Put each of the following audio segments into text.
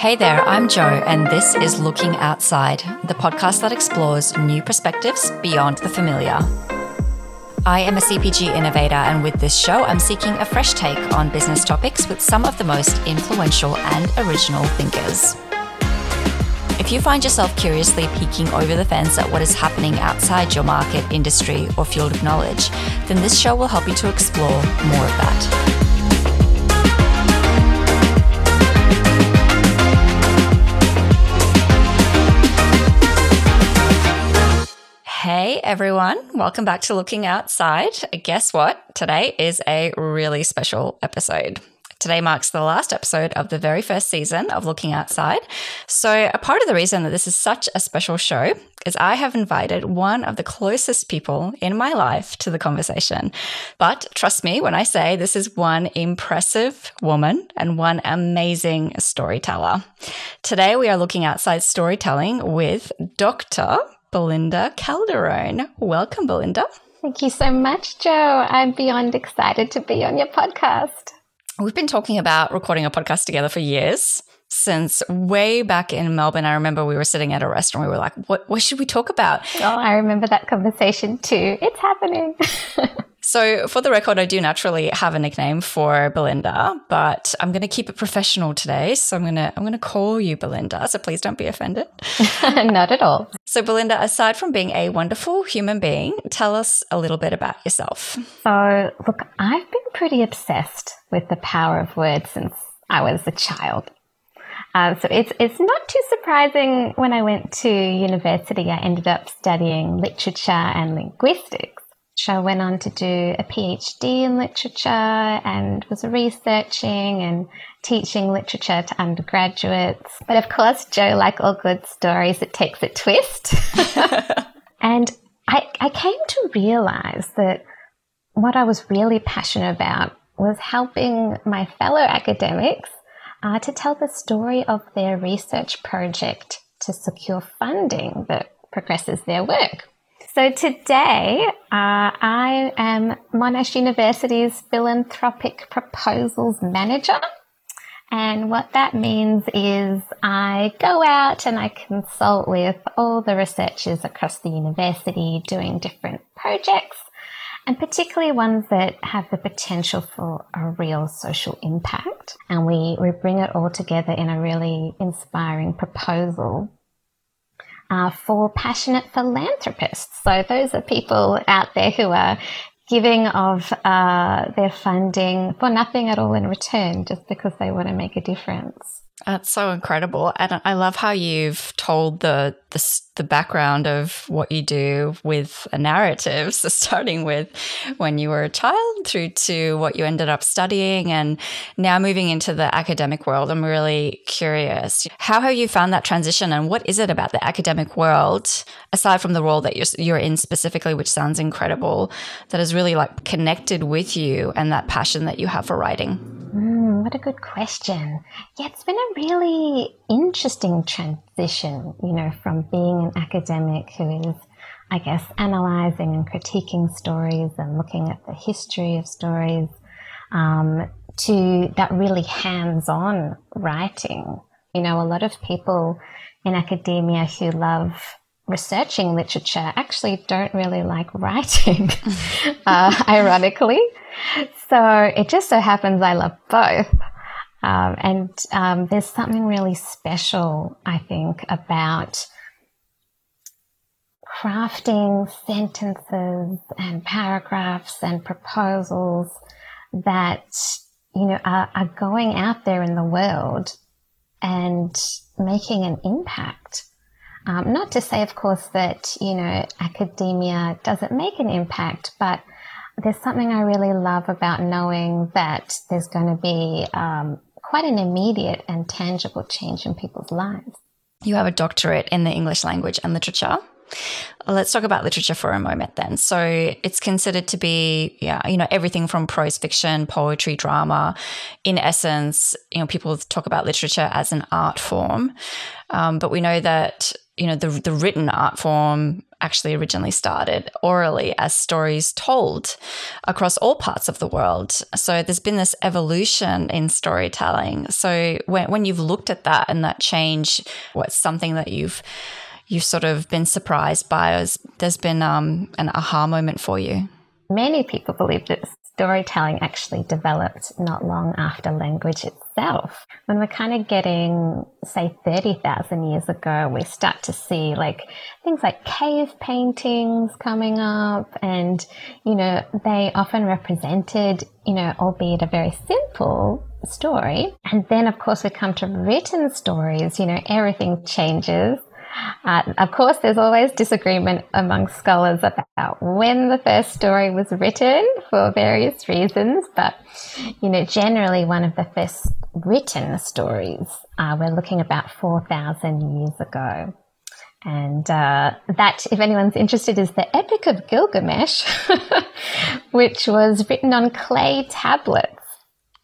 Hey there, I'm Jo, and this is Looking Outside, the podcast that explores new perspectives beyond the familiar. I am a CPG innovator, and with this show, I'm seeking a fresh take on business topics with some of the most influential and original thinkers. If you find yourself curiously peeking over the fence at what is happening outside your market, industry, or field of knowledge, then this show will help you to explore more of that. Everyone, welcome back to Looking Outside. Guess what? Today is a really special episode. Today marks the last episode of the very first season of Looking Outside. So, a part of the reason that this is such a special show is I have invited one of the closest people in my life to the conversation. But trust me when I say this is one impressive woman and one amazing storyteller. Today, we are looking outside storytelling with Dr. Belinda Calderone. Welcome, Belinda. Thank you so much, Jo. I'm beyond excited to be on your podcast. We've been talking about recording a podcast together for years. Since way back in Melbourne, I remember we were sitting at a restaurant. We were like, "What? What should we talk about?" Oh, I remember that conversation too. It's happening. So, for the record, I do naturally have a nickname for Belinda, but I'm going to keep it professional today. So, I'm going to I'm going to call you Belinda. So, please don't be offended. Not at all. So, Belinda, aside from being a wonderful human being, tell us a little bit about yourself. So, look, I've been pretty obsessed with the power of words since I was a child. Um, so it's it's not too surprising when I went to university. I ended up studying literature and linguistics. I went on to do a PhD in literature and was researching and teaching literature to undergraduates. But of course, Jo, like all good stories, it takes a twist. and I, I came to realize that what I was really passionate about was helping my fellow academics uh, to tell the story of their research project to secure funding that progresses their work. So today, uh, I am Monash University's philanthropic proposals manager. And what that means is I go out and I consult with all the researchers across the university doing different projects and particularly ones that have the potential for a real social impact. And we, we bring it all together in a really inspiring proposal uh, for passionate philanthropists. So those are people out there who are giving of uh, their funding for nothing at all in return, just because they want to make a difference. That's so incredible, and I love how you've told the the, the background of what you do with a narrative. So starting with when you were a child through to what you ended up studying, and now moving into the academic world. I'm really curious. How have you found that transition, and what is it about the academic world, aside from the role that you're you're in specifically, which sounds incredible, that has really like connected with you and that passion that you have for writing? Mm. Mm, what a good question. Yeah, it's been a really interesting transition, you know, from being an academic who is, I guess, analyzing and critiquing stories and looking at the history of stories, um, to that really hands on writing. You know, a lot of people in academia who love researching literature actually don't really like writing, uh, ironically. So it just so happens I love both. Um, and um, there's something really special, I think, about crafting sentences and paragraphs and proposals that you know are, are going out there in the world and making an impact. Um, not to say, of course, that you know academia doesn't make an impact, but there's something I really love about knowing that there's going to be um, quite an immediate and tangible change in people's lives. You have a doctorate in the English language and literature. Let's talk about literature for a moment then. So it's considered to be, yeah, you know, everything from prose fiction, poetry, drama. In essence, you know, people talk about literature as an art form. Um, but we know that you know, the, the written art form actually originally started orally as stories told across all parts of the world. So there's been this evolution in storytelling. So when, when you've looked at that and that change, what's something that you've you've sort of been surprised by as there's been um, an aha moment for you? Many people believe that storytelling actually developed not long after language itself. When we're kind of getting, say, 30,000 years ago, we start to see like things like cave paintings coming up and, you know, they often represented, you know, albeit a very simple story. And then, of course, we come to written stories, you know, everything changes. Uh, of course, there's always disagreement among scholars about when the first story was written for various reasons, but you know, generally one of the first written stories uh, we're looking about 4,000 years ago. And uh, that, if anyone's interested, is the Epic of Gilgamesh, which was written on clay tablets.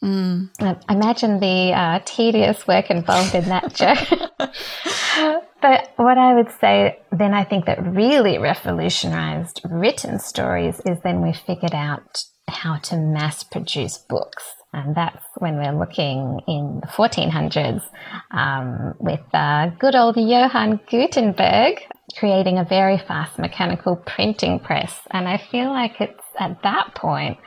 Mm. Imagine the uh, tedious work involved in that, Jo. but what I would say then I think that really revolutionized written stories is then we figured out how to mass produce books. And that's when we're looking in the 1400s um, with uh, good old Johann Gutenberg creating a very fast mechanical printing press. And I feel like it's at that point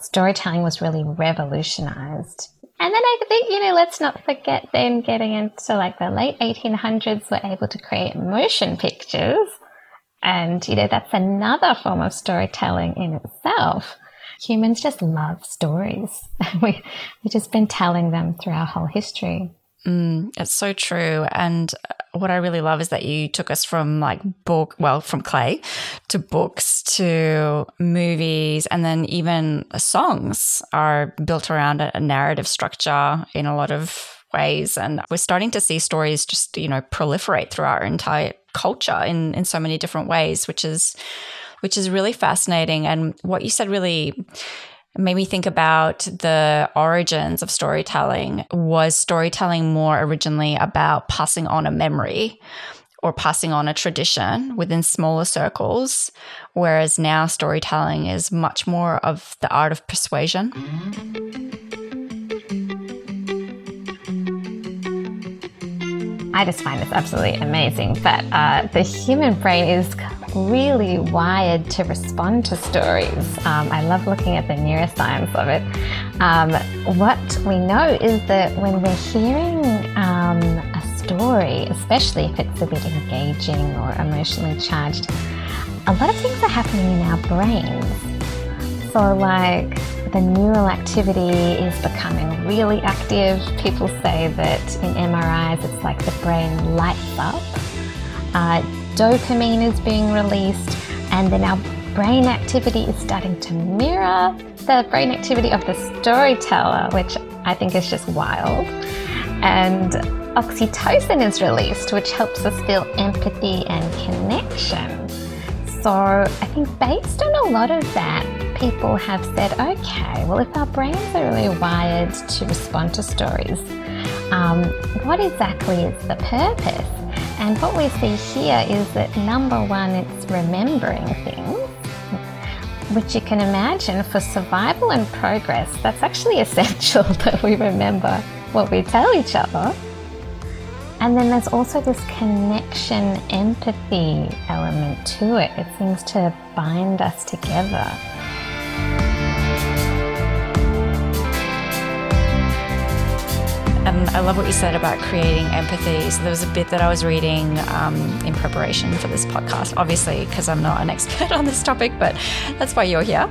storytelling was really revolutionized. And then I think, you know, let's not forget then getting into like the late 1800s, we're able to create motion pictures. And, you know, that's another form of storytelling in itself. Humans just love stories. we, we've just been telling them through our whole history. Mm, it's so true. And what I really love is that you took us from like book, well, from clay to books to movies, and then even songs are built around a narrative structure in a lot of ways. And we're starting to see stories just, you know, proliferate through our entire culture in, in so many different ways, which is, which is really fascinating. And what you said really made me think about the origins of storytelling. Was storytelling more originally about passing on a memory or passing on a tradition within smaller circles, whereas now storytelling is much more of the art of persuasion? I just find this absolutely amazing that uh, the human brain is really wired to respond to stories. Um, I love looking at the neuroscience of it. Um, what we know is that when we're hearing um, a story, especially if it's a bit engaging or emotionally charged, a lot of things are happening in our brains. So, like, the neural activity is becoming really active. People say that in MRIs, it's like the brain lights up. Uh, dopamine is being released, and then our brain activity is starting to mirror the brain activity of the storyteller, which I think is just wild. And oxytocin is released, which helps us feel empathy and connection. So I think based on a lot of that, people have said, okay, well, if our brains are really wired to respond to stories, um, what exactly is the purpose? And what we see here is that number one, it's remembering things, which you can imagine for survival and progress, that's actually essential that we remember what we tell each other. And then there's also this connection, empathy element to it. It seems to bind us together. And I love what you said about creating empathy. So there was a bit that I was reading um, in preparation for this podcast, obviously, because I'm not an expert on this topic, but that's why you're here.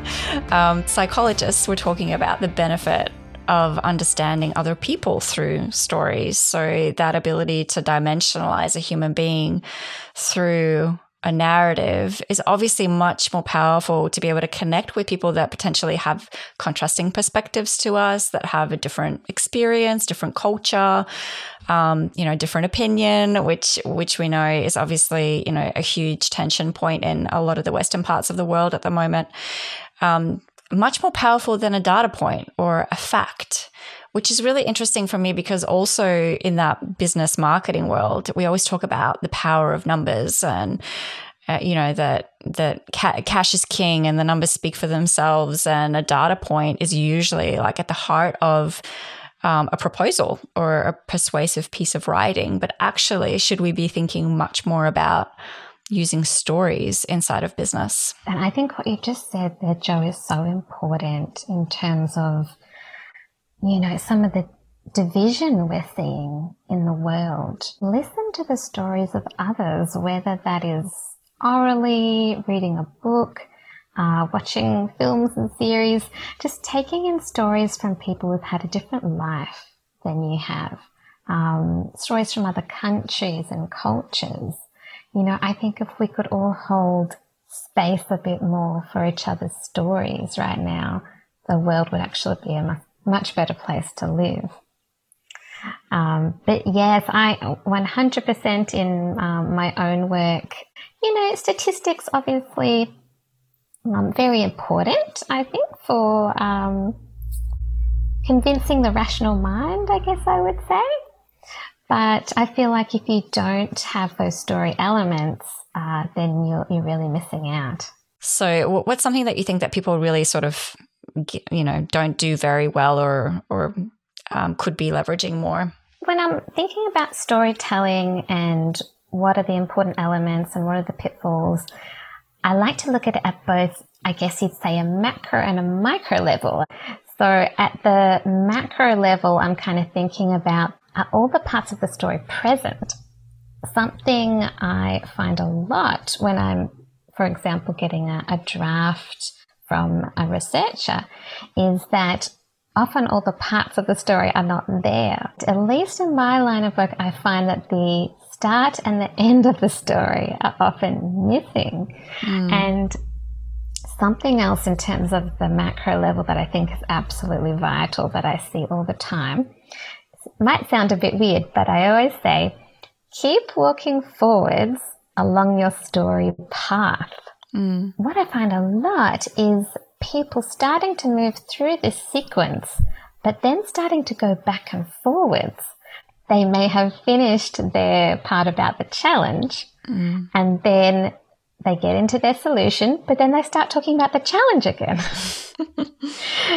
Um, psychologists were talking about the benefit of understanding other people through stories. So that ability to dimensionalize a human being through a narrative is obviously much more powerful to be able to connect with people that potentially have contrasting perspectives to us, that have a different experience, different culture, um, you know, different opinion, which which we know is obviously you know a huge tension point in a lot of the Western parts of the world at the moment. Um, much more powerful than a data point or a fact which is really interesting for me because also in that business marketing world, we always talk about the power of numbers and uh, you know that that ca- cash is king and the numbers speak for themselves. And a data point is usually like at the heart of um, a proposal or a persuasive piece of writing. But actually should we be thinking much more about using stories inside of business? And i think what you just said there Jo is so important in terms of you know some of the division we're seeing in the world listen to the stories of others whether that is orally, reading a book, uh, watching films and series, just taking in stories from people who've had a different life than you have, um, stories from other countries and cultures. You know, I think if we could all hold space a bit more for each other's stories right now, the world would actually be a much better place to live. Um, but yes, I 100% in um, my own work you know, statistics obviously um, very important, I think, for um, convincing the rational mind, I guess I would say. But I feel like if you don't have those story elements, uh, then you're, you're really missing out. So, what's something that you think that people really sort of, you know, don't do very well or or um, could be leveraging more? When I'm thinking about storytelling and what are the important elements and what are the pitfalls. I like to look at it at both, I guess you'd say, a macro and a micro level. So at the macro level, I'm kind of thinking about are all the parts of the story present? Something I find a lot when I'm, for example, getting a, a draft from a researcher is that often all the parts of the story are not there. At least in my line of work, I find that the start and the end of the story are often missing. Mm. And something else in terms of the macro level that I think is absolutely vital that I see all the time might sound a bit weird, but I always say keep walking forwards along your story path. Mm. What I find a lot is people starting to move through this sequence, but then starting to go back and forwards they may have finished their part about the challenge mm. and then they get into their solution, but then they start talking about the challenge again.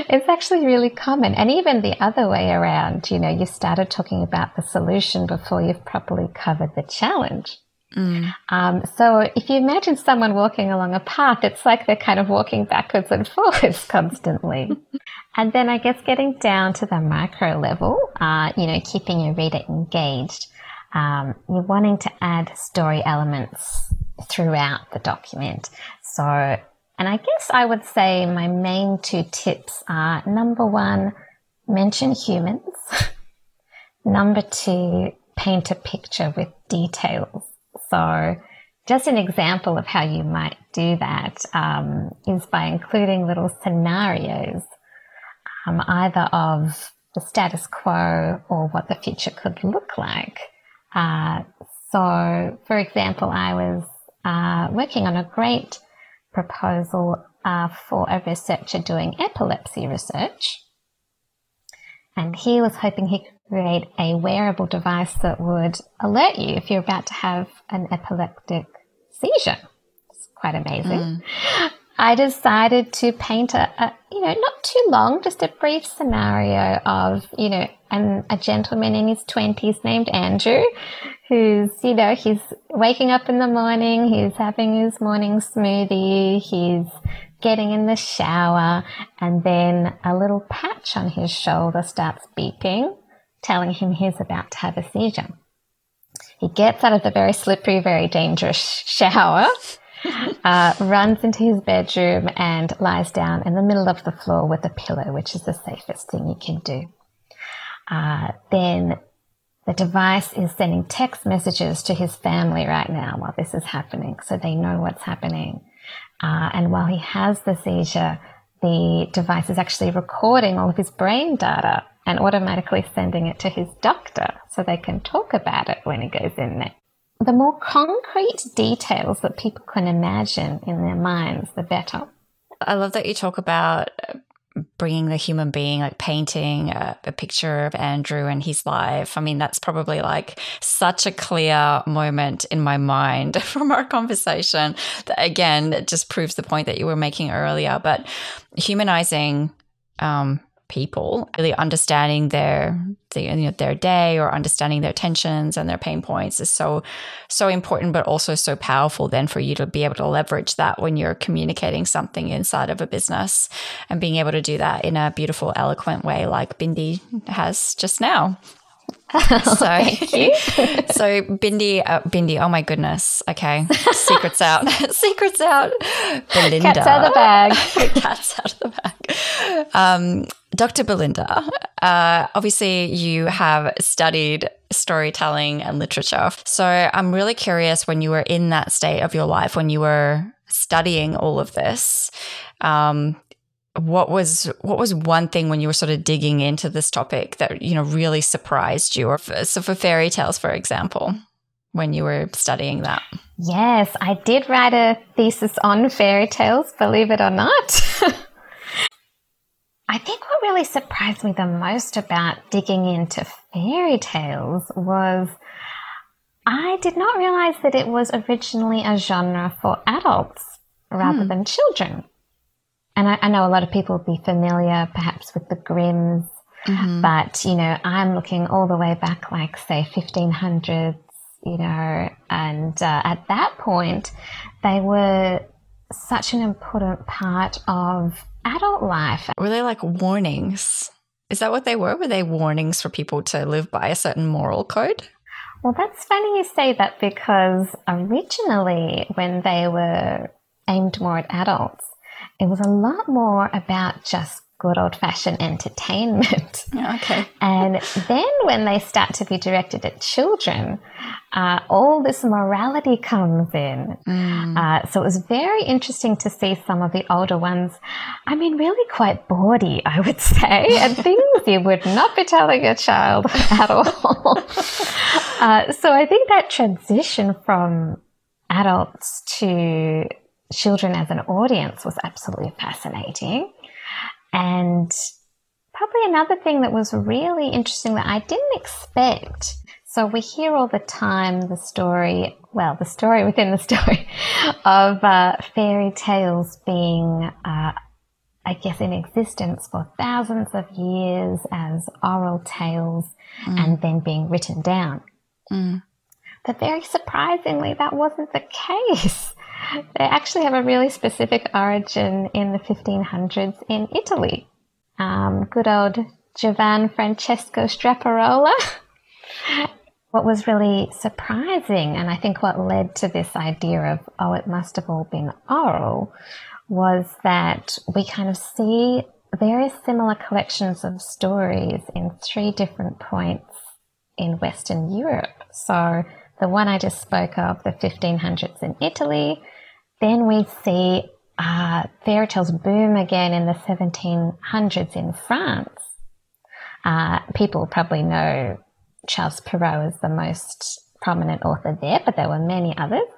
it's actually really common. And even the other way around, you know, you started talking about the solution before you've properly covered the challenge. Mm. Um, so if you imagine someone walking along a path, it's like they're kind of walking backwards and forwards constantly. and then I guess getting down to the micro level, uh, you know, keeping your reader engaged. Um, you're wanting to add story elements throughout the document. So, and I guess I would say my main two tips are number one, mention humans. number two, paint a picture with details. So, just an example of how you might do that um, is by including little scenarios, um, either of the status quo or what the future could look like. Uh, so, for example, I was uh, working on a great proposal uh, for a researcher doing epilepsy research. And he was hoping he could create a wearable device that would alert you if you're about to have an epileptic seizure. It's quite amazing. Mm. I decided to paint a, a, you know, not too long, just a brief scenario of, you know, an, a gentleman in his 20s named Andrew who's, you know, he's waking up in the morning, he's having his morning smoothie, he's getting in the shower, and then a little patch on his shoulder starts beeping telling him he's about to have a seizure. He gets out of the very slippery, very dangerous shower, uh, runs into his bedroom, and lies down in the middle of the floor with a pillow, which is the safest thing you can do. Uh, then the device is sending text messages to his family right now while this is happening, so they know what's happening. Uh, and while he has the seizure, the device is actually recording all of his brain data and automatically sending it to his doctor so they can talk about it when he goes in there. The more concrete details that people can imagine in their minds, the better. I love that you talk about bringing the human being, like painting a, a, picture of Andrew and his life. I mean, that's probably like such a clear moment in my mind from our conversation that, again, it just proves the point that you were making earlier. But humanizing um, people, really understanding their you know, their day or understanding their tensions and their pain points is so so important, but also so powerful. Then for you to be able to leverage that when you're communicating something inside of a business and being able to do that in a beautiful, eloquent way, like Bindi has just now. so, Thank you. so Bindi, uh, Bindi. Oh my goodness. Okay, secrets out. secrets out. Belinda. Cats out of the bag. Cats out of the bag. Um, Dr. Belinda, uh, obviously you have studied storytelling and literature. So I'm really curious when you were in that state of your life, when you were studying all of this, um, what was what was one thing when you were sort of digging into this topic that you know really surprised you or for, so for fairy tales for example when you were studying that yes i did write a thesis on fairy tales believe it or not I think what really surprised me the most about digging into fairy tales was I did not realize that it was originally a genre for adults rather hmm. than children. And I, I, know a lot of people will be familiar perhaps with the Grimms, mm-hmm. but you know, I'm looking all the way back, like say 1500s, you know, and uh, at that point, they were such an important part of adult life. Were they like warnings? Is that what they were? Were they warnings for people to live by a certain moral code? Well, that's funny you say that because originally, when they were aimed more at adults, it was a lot more about just good old fashioned entertainment. okay. and then when they start to be directed at children, uh, all this morality comes in. Mm. Uh, so it was very interesting to see some of the older ones. I mean, really quite bawdy, I would say, and things you would not be telling a child at all. uh, so I think that transition from adults to children as an audience was absolutely fascinating. And probably another thing that was really interesting that I didn't expect. So we hear all the time the story, well, the story within the story of uh, fairy tales being, uh, I guess, in existence for thousands of years as oral tales mm. and then being written down. Mm. But very surprisingly, that wasn't the case. They actually have a really specific origin in the 1500s in Italy. Um, good old Giovan Francesco Straparola. what was really surprising, and I think what led to this idea of, oh, it must have all been oral, was that we kind of see very similar collections of stories in three different points in Western Europe. So the one I just spoke of, the 1500s in Italy, then we see uh, fairy tales boom again in the 1700s in France. Uh, people probably know Charles Perrault as the most prominent author there, but there were many others.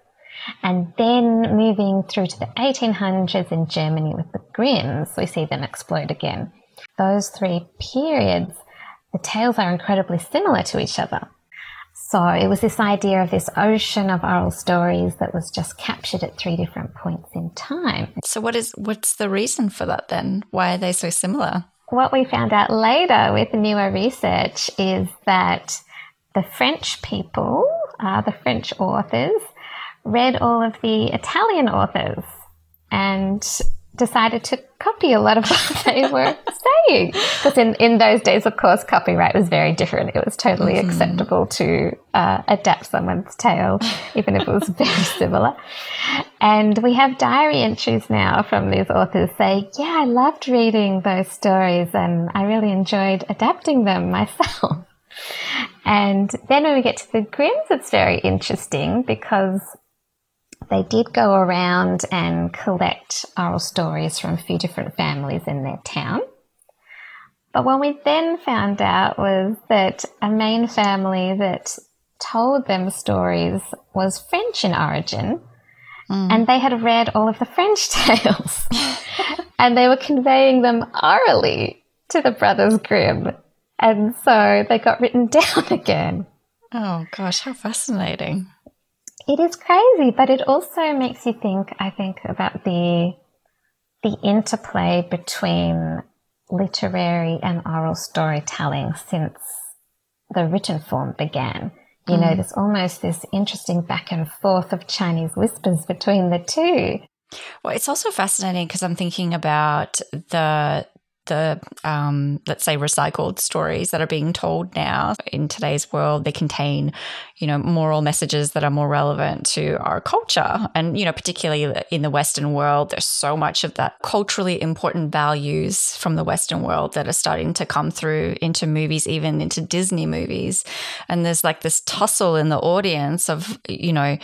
And then moving through to the 1800s in Germany with the Grimms, we see them explode again. Those three periods, the tales are incredibly similar to each other. So it was this idea of this ocean of oral stories that was just captured at three different points in time. So what is what's the reason for that then? Why are they so similar? What we found out later with newer research is that the French people, uh, the French authors, read all of the Italian authors and decided to copy a lot of what they were saying. Because in, in those days, of course, copyright was very different. It was totally mm-hmm. acceptable to uh, adapt someone's tale, even if it was very similar. And we have diary entries now from these authors saying, Yeah, I loved reading those stories and I really enjoyed adapting them myself. And then when we get to the Grimms, it's very interesting because they did go around and collect oral stories from a few different families in their town. But what we then found out was that a main family that told them stories was French in origin, mm. and they had read all of the French tales. and they were conveying them orally to the Brothers Grimm. And so they got written down again. Oh gosh, how fascinating. It is crazy, but it also makes you think, I think, about the the interplay between literary and oral storytelling since the written form began. You mm. know, there's almost this interesting back and forth of Chinese whispers between the two. Well, it's also fascinating because I'm thinking about the the um, let's say recycled stories that are being told now. In today's world they contain you know moral messages that are more relevant to our culture. And you know particularly in the western world there's so much of that culturally important values from the western world that are starting to come through into movies even into disney movies. And there's like this tussle in the audience of you know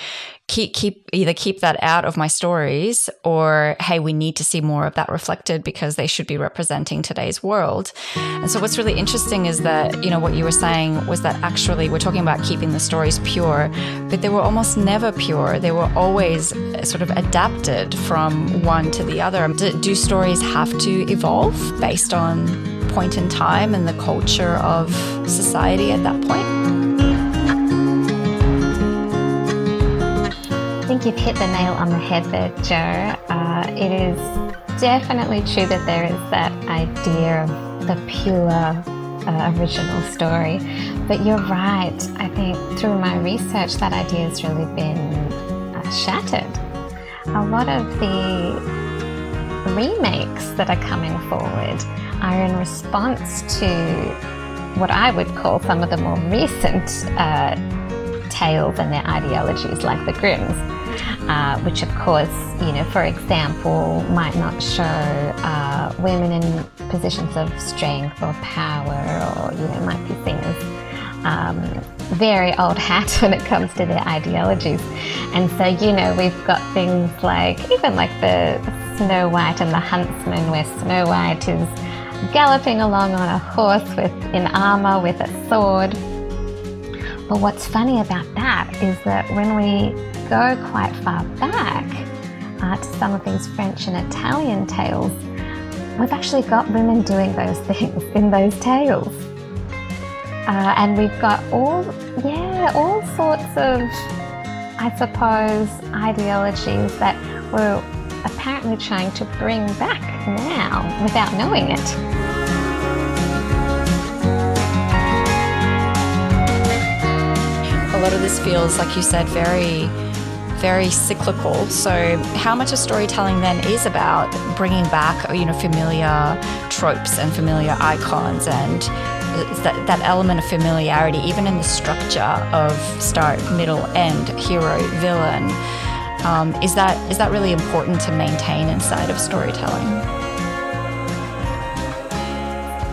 keep keep either keep that out of my stories or hey we need to see more of that reflected because they should be representing today's world. And so what's really interesting is that you know what you were saying was that actually we're talking about keeping the stories pure but they were almost never pure. They were always uh, sort of adapted from one to the other. Do, do stories have to evolve based on point in time and the culture of society at that point think you've hit the nail on the head there, Jo. Uh, it is definitely true that there is that idea of the pure uh, original story. But you're right. I think through my research, that idea has really been uh, shattered. A lot of the remakes that are coming forward are in response to what I would call some of the more recent uh, tales and their ideologies, like the Grimms uh, which of course, you know, for example, might not show uh, women in positions of strength or power, or you know, might be seen as um, very old hat when it comes to their ideologies. And so, you know, we've got things like even like the Snow White and the Huntsman, where Snow White is galloping along on a horse with in armor with a sword. But what's funny about that is that when we go quite far back uh, to some of these French and Italian tales, we've actually got women doing those things in those tales. Uh, and we've got all, yeah, all sorts of, I suppose, ideologies that we're apparently trying to bring back now without knowing it. Lot of this feels, like you said, very very cyclical. So, how much of storytelling then is about bringing back, you know, familiar tropes and familiar icons and that, that element of familiarity, even in the structure of start, middle, end, hero, villain. Um, is that is that really important to maintain inside of storytelling?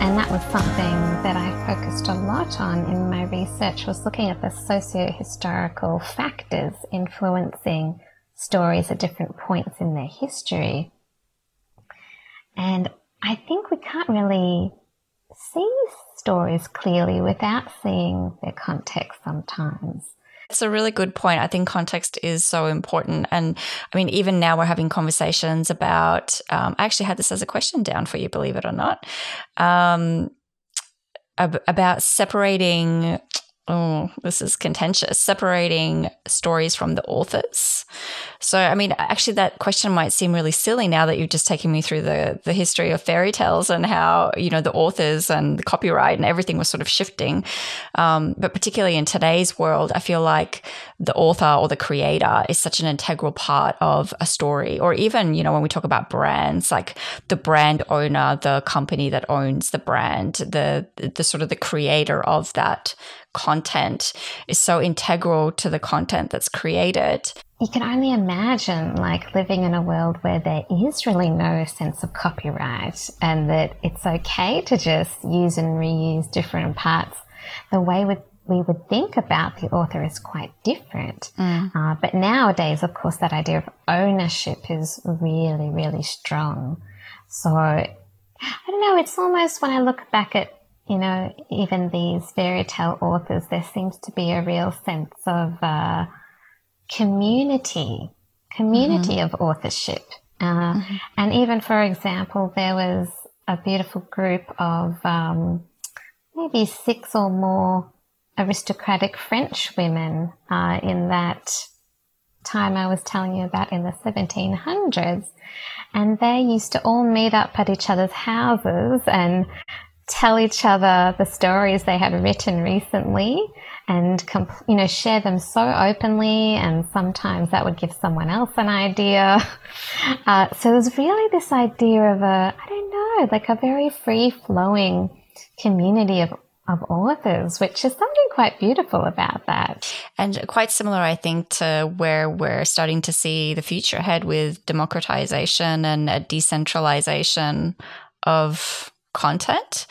And that was something that I focused a lot on in my research was looking at the socio-historical factors influencing stories at different points in their history. And I think we can't really see stories clearly without seeing their context sometimes. It's a really good point. I think context is so important. And I mean, even now we're having conversations about, um, I actually had this as a question down for you, believe it or not, um, ab- about separating oh, this is contentious, separating stories from the authors. So, I mean, actually, that question might seem really silly now that you've just taken me through the, the history of fairy tales and how, you know, the authors and the copyright and everything was sort of shifting. Um, but particularly in today's world, I feel like the author or the creator is such an integral part of a story. Or even, you know, when we talk about brands, like the brand owner, the company that owns the brand, the, the sort of the creator of that content is so integral to the content that's created. You can only imagine like living in a world where there is really no sense of copyright and that it's okay to just use and reuse different parts. The way we, we would think about the author is quite different. Mm. Uh, but nowadays, of course, that idea of ownership is really, really strong. So I don't know, it's almost when I look back at you know, even these fairy tale authors, there seems to be a real sense of uh, community, community mm-hmm. of authorship Uh, mm-hmm. And even, for example, there was a beautiful group of um, maybe six or more aristocratic French women uh, in that time I was telling you about in the 1700s. And they used to all meet up at each other's houses and tell each other the stories they had written recently and you know share them so openly and sometimes that would give someone else an idea uh, so there's really this idea of a i don't know like a very free flowing community of of authors, which is something quite beautiful about that. And quite similar, I think, to where we're starting to see the future ahead with democratization and a decentralization of content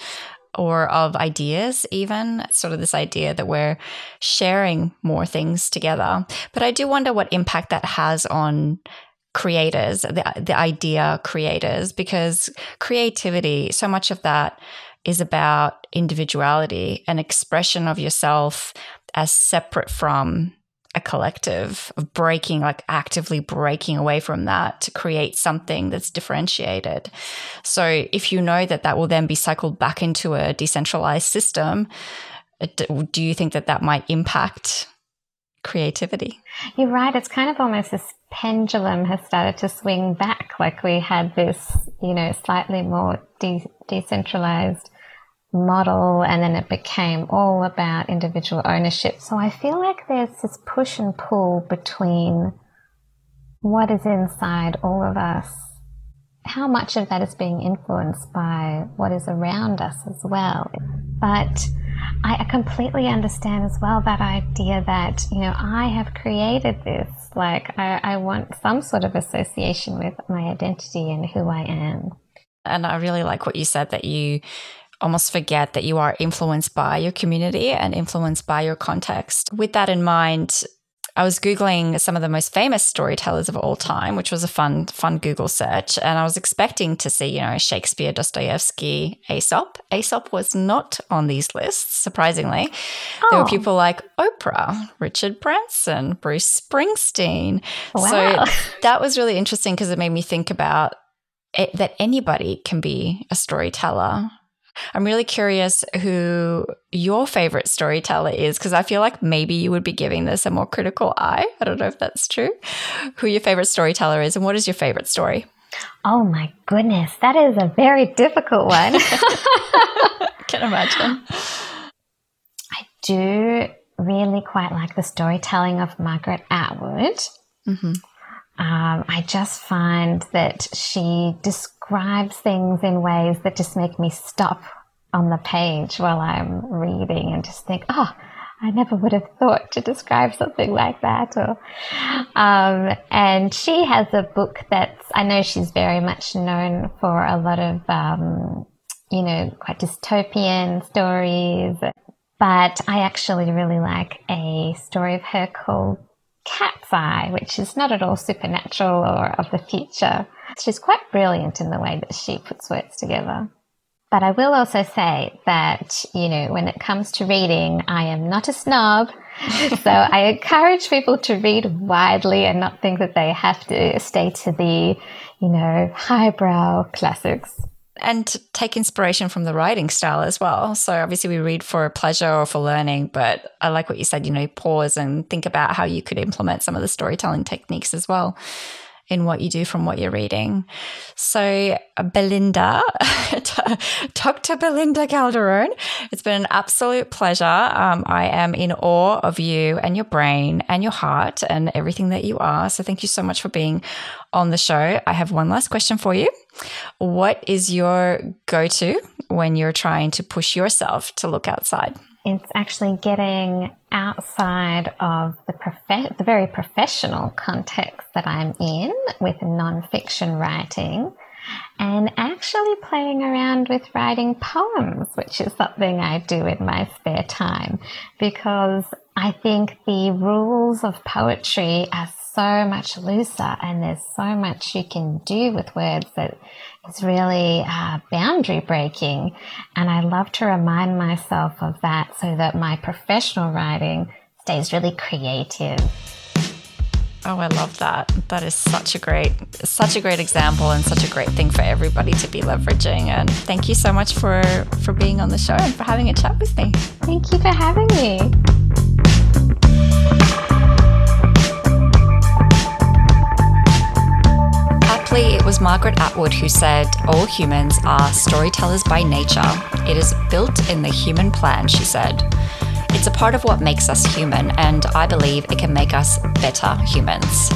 or of ideas, even sort of this idea that we're sharing more things together. But I do wonder what impact that has on creators, the, the idea creators, because creativity, so much of that is about individuality and expression of yourself as separate from a collective of breaking, like actively breaking away from that to create something that's differentiated. So if you know that that will then be cycled back into a decentralized system, uh, do you think that that might impact creativity? You're right. It's kind of almost this pendulum has started to swing back. Like we had this, you know, slightly more de- decentralized model and then it became all about individual ownership. So I feel like there's this push and pull between what is inside all of us, how much of that is being influenced by what is around us as well. But I completely understand as well that idea that, you know, I have created this. Like, I, I want some sort of association with my identity and who I am. And I really like what you said that you almost forget that you are influenced by your community and influenced by your context. With that in mind, I was googling some of the most famous storytellers of all time, which was a fun, fun Google search, and I was expecting to see, you know, Shakespeare, Dostoevsky, Aesop. Aesop was not on these lists, surprisingly. Oh. There were oh. people like Oprah, Richard Branson, Bruce Springsteen. Wow. So that was really interesting because it made me think about it, that anybody can be a storyteller I'm really curious who your favorite storyteller is because I feel like maybe you would be giving this a more critical eye. I don't know if that's true. Who your favorite storyteller is and what is your favorite story? Oh my goodness, that is a very difficult one. Can imagine. I do really quite like the storytelling of Margaret Atwood. Mm-hmm. Um, I just find that she describes things in ways that just make me stop on the page while I'm reading and just think, oh, I never would have thought to describe something like that. Or, um, and she has a book that's, I know she's very much known for a lot of, um, you know, quite dystopian stories. But I actually really like a story of her called Cat's Eye, which is not at all supernatural or of the future. She's quite brilliant in the way that she puts words together. But I will also say that, you know, when it comes to reading, I am not a snob. so I encourage people to read widely and not think that they have to stay to the, you know, highbrow classics and take inspiration from the writing style as well. So obviously we read for pleasure or for learning, but I like what you said, you know, pause and think about how you could implement some of the storytelling techniques as well in what you do from what you're reading. So, Belinda, Dr. Belinda Calderone, it's been an absolute pleasure. Um, I am in awe of you and your brain and your heart and everything that you are. So, thank you so much for being on the show. I have one last question for you. What is your go to when you're trying to push yourself to look outside? It's actually getting outside of the the very professional context that I'm in with nonfiction writing and actually playing around with writing poems, which is something I do in my spare time because I think the rules of poetry are so much looser and there's so much you can do with words that is really uh, boundary breaking. And I love to remind myself of that so that my professional writing stays really creative. Oh, I love that. That is such a great, such a great example and such a great thing for everybody to be leveraging. And thank you so much for for being on the show and for having a chat with me. Thank you for having me. It was Margaret Atwood who said, All humans are storytellers by nature. It is built in the human plan, she said. It's a part of what makes us human, and I believe it can make us better humans.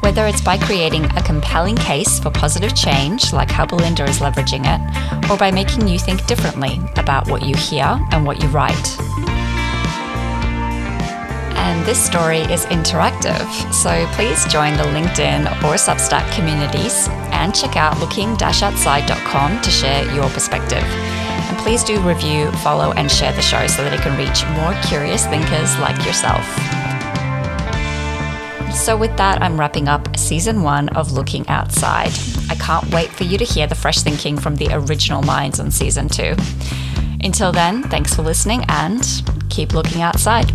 Whether it's by creating a compelling case for positive change, like how Belinda is leveraging it, or by making you think differently about what you hear and what you write. And this story is interactive, so please join the LinkedIn or Substack communities and check out looking-outside.com to share your perspective. And please do review, follow, and share the show so that it can reach more curious thinkers like yourself. So, with that, I'm wrapping up season one of Looking Outside. I can't wait for you to hear the fresh thinking from the original minds on season two. Until then, thanks for listening and keep looking outside.